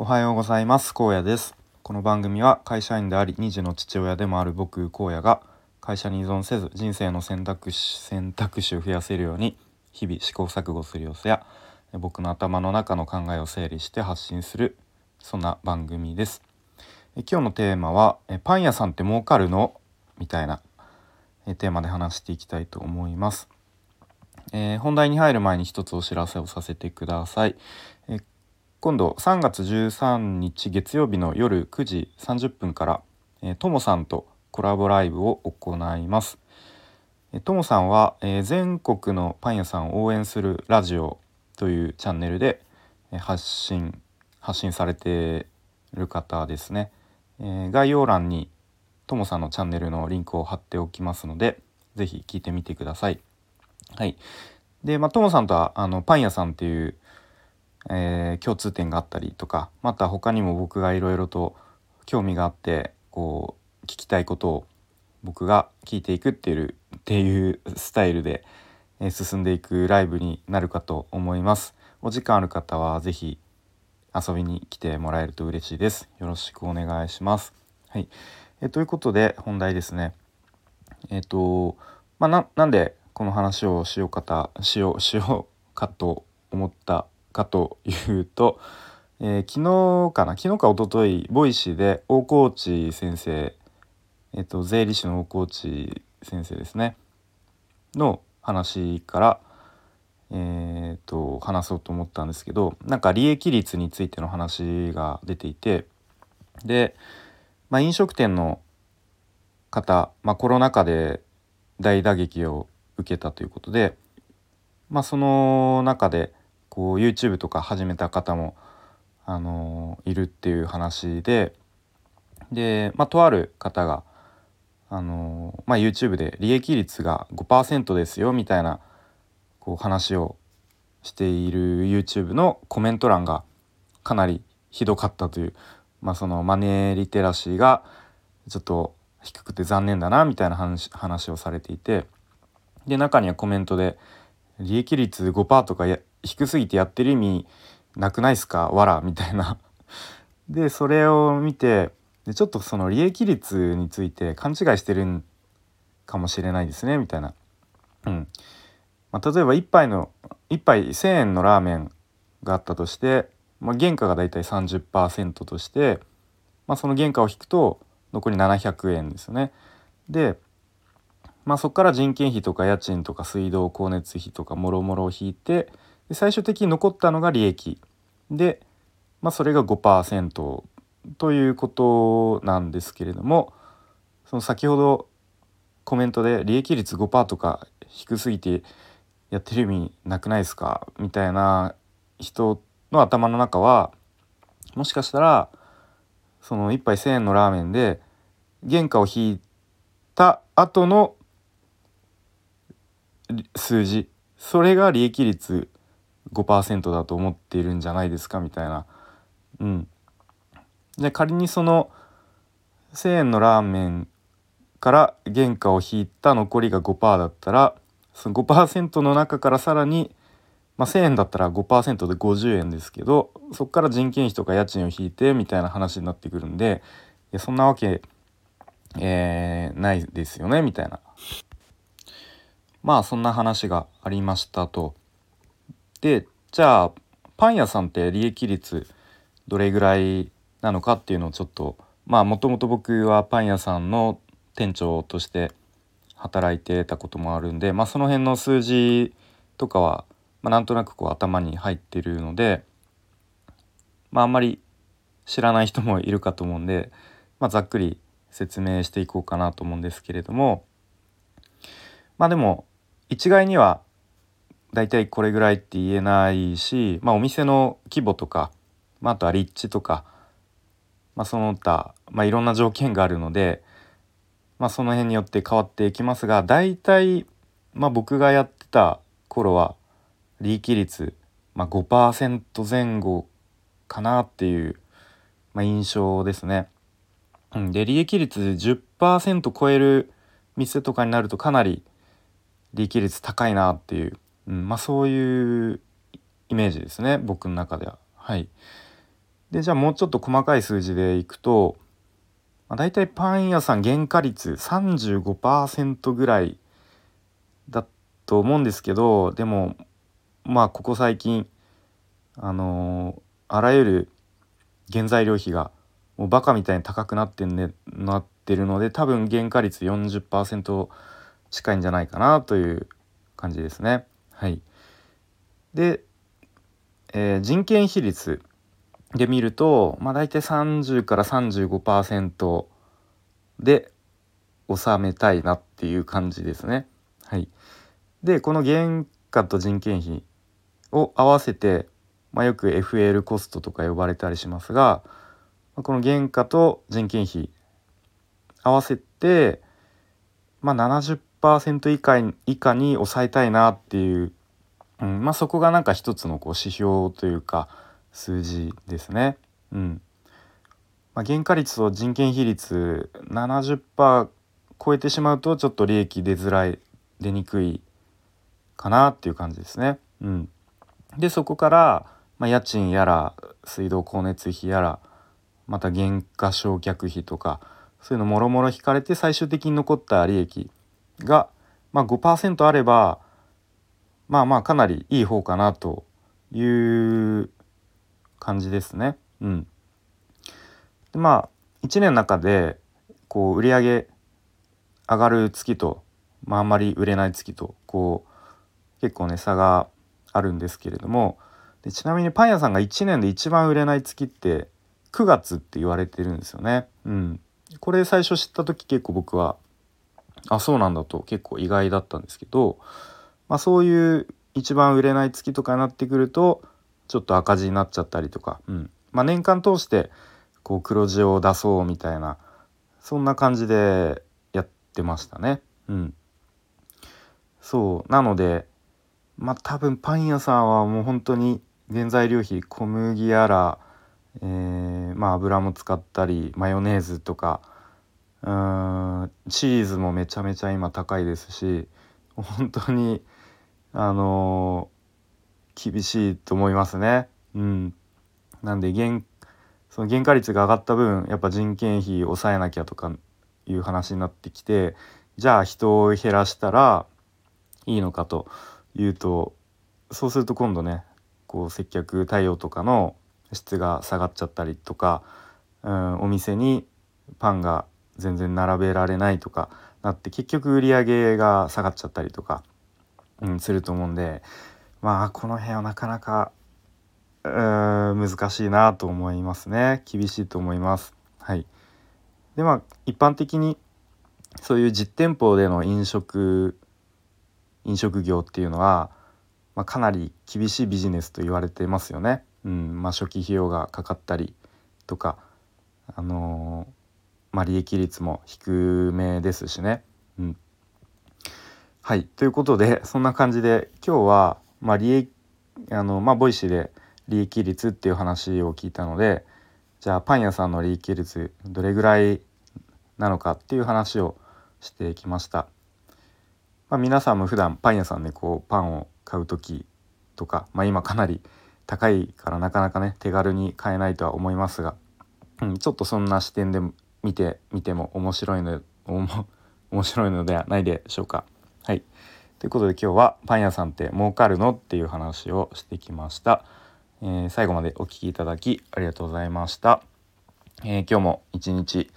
おはようございます。高野です。この番組は会社員であり2児の父親でもある僕荒野が会社に依存せず人生の選択肢選択肢を増やせるように日々試行錯誤する様子や僕の頭の中の考えを整理して発信するそんな番組です。今日のテーマはパン屋さんって儲かるの？みたいなテーマで話していきたいと思います。えー、本題に入る前に一つお知らせをさせてください。えー、今度3月13日月曜日の夜9時30分からえー、ともさんとコラボライブを行います。えー、ともさんは、えー、全国のパン屋さんを応援するラジオというチャンネルで、えー、発信発信されている方ですね。えー、概要欄にともさんのチャンネルのリンクを貼っておきますので、是非聞いてみてください。はい。で、まあ、ともさんとはあのパン屋さんっていうえー、共通点があったりとかまた他にも僕がいろいろと興味があってこう聞きたいことを僕が聞いていくっていうっていうスタイルで、えー、進んでいくライブになるかと思います。お時間ある方は是非遊びに来てもらえると嬉しいです。よろしくお願いします。はい、えー、ということで本題ですね。えっ、ー、とまあなんでこの話をしようかたしようしようかと思ったかというと、えー、昨日かな？昨日か一昨日 Voicy で大河内先生、え、ー、と、税理士の大河内先生ですね。の話から、えーと、話そうと思ったんですけどなんか利益率についての話が出ていてで、まあ、飲食店の方、まあ、コロナ禍で大打撃を受けたということで、まあ、その中でこう YouTube とか始めた方も、あのいるっていう話でで、まあ、とある方が、あのまあ、YouTube で利益率が5%ですよみたいなこう話をしている YouTube のコメント欄がかなりひどかったという、まあ、そのマネーリテラシーがちょっと低くて残念だなみたいな話話をされていてで中にはコメントで「利益率5%とか低すぎてやってる意味なくないっすか？わらみたいな でそれを見てでちょっとその利益率について勘違いしてるんかもしれないですねみたいな。うんまあ、例えば1杯の1杯1,000円のラーメンがあったとして、まあ、原価がだいたい30%として、まあ、その原価を引くと残り700円ですよね。で、まあ、そこから人件費とか家賃とか水道光熱費とかもろもろを引いてで最終的に残ったのが利益。で、まあ、それが5%ということなんですけれどもその先ほどコメントで利益率5%とか低すぎてやってる意味なくないですか？みたいな人の頭の中はもしかしたらその1杯1,000円のラーメンで原価を引いた後の数字それが利益率5%だと思っているんじゃないですかみたいな。うん。で仮にその1,000円のラーメンから原価を引いた残りが5%だったらその5%の中からさらに、まあ、1,000円だったら5%で50円ですけどそこから人件費とか家賃を引いてみたいな話になってくるんでいやそんなわけ、えー、ないですよねみたいなまあそんな話がありましたと。でじゃあパン屋さんって利益率どれぐらいなのかっていうのをちょっとまあもともと僕はパン屋さんの店長として働いてたこともあるんで、まあ、その辺の数字とかは、まあ、なんとなくこう頭に入ってるので、まあ、あんまり知らない人もいるかと思うんで、まあ、ざっくり説明していこうかなと思うんですけれどもまあでも一概には大体これぐらいって言えないし、まあ、お店の規模とか、まあ、あとは立地とか、まあ、その他、まあ、いろんな条件があるので、まあ、その辺によって変わっていきますが大体、まあ、僕がやってた頃は利益率、まあ、5%前後かなっていう、まあ、印象ですね。で利益率10%超える店とかになるとかなり利益率高いなっていううん、まあそういうイメージですね僕の中では。はい、でじゃあもうちょっと細かい数字でいくと、まあ、大体パン屋さん原価率35%ぐらいだと思うんですけどでもまあここ最近あのー、あらゆる原材料費がもうバカみたいに高くなってん、ね、なってるので多分原価率40%近いんじゃないかなという感じですね。はい、で、えー、人件比率で見ると、まあ、大体30から35%で収めたいなっていう感じですね。はい、でこの原価と人件費を合わせて、まあ、よく FL コストとか呼ばれたりしますがこの原価と人件費合わせて、まあ70 10%以下以下に抑えたいなっていう、うんまあ、そこがなんか一つのこう指標というか数字ですね。うんまあ、原価率と人件比率70%超えてしまうとちょっと利益出づらい出にくいかなっていう感じですね。うん、でそこから、まあ、家賃やら水道光熱費やらまた原価償却費とかそういうのもろもろ引かれて最終的に残った利益が、まあ、5%あればまあまあかなりいい方かなという感じですね。うん、でまあ1年の中でこう売り上げ上がる月と、まあ、あんまり売れない月とこう結構ね差があるんですけれどもでちなみにパン屋さんが1年で一番売れない月って9月って言われてるんですよね。うん、これ最初知った時結構僕はあそうなんだと結構意外だったんですけど、まあ、そういう一番売れない月とかになってくるとちょっと赤字になっちゃったりとか、うん。まあ、年間通してこう黒字を出そうみたいなそんな感じでやってましたね。うん、そう。なのでまあ多分パン屋さんはもう本当に原材料費小麦やらえー、まあ油も使ったりマヨネーズとかうんチーズもめちゃめちゃ今高いですし本当にあのー、厳しいと思いますね。うん、なんで原その原価率が上がった分やっぱ人件費抑えなきゃとかいう話になってきてじゃあ人を減らしたらいいのかというとそうすると今度ねこう接客対応とかの質が下がっちゃったりとか、うん、お店にパンが全然並べられないとかなって結局売り上げが下がっちゃったりとか、うん、すると思うんでまあこの辺はなかなか難しいなと思いますね厳しいと思います。はい、でまあ一般的にそういう実店舗での飲食飲食業っていうのは、まあ、かなり厳しいビジネスと言われてますよね。うんまあ、初期費用がかかったりとか、あのー、まあ、利益率も低めですしね。うん、はいということでそんな感じで今日は、まあ利益あのまあ、 Voicy で利益率っていう話を聞いたのでじゃあパン屋さんの利益率どれぐらいなのかっていう話をしてきました。まあ、皆さんも普段パン屋さんでこうパンを買う時とか、まあ、今かなり高いからなかなかね手軽に買えないとは思いますが、うん、ちょっとそんな視点で見てみても面白いの 面白いのではないでしょうか。はい、ということで今日はパン屋さんって儲かるのっていう話をしてきました。えー、最後までお聴きいただきありがとうございました。えー、今日も一日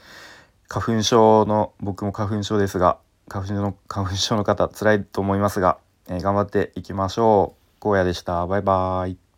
花粉症の僕も花粉症ですが花粉症の花粉症の方辛いと思いますが、えー、頑張っていきましょう。荒野でした。バイバイ。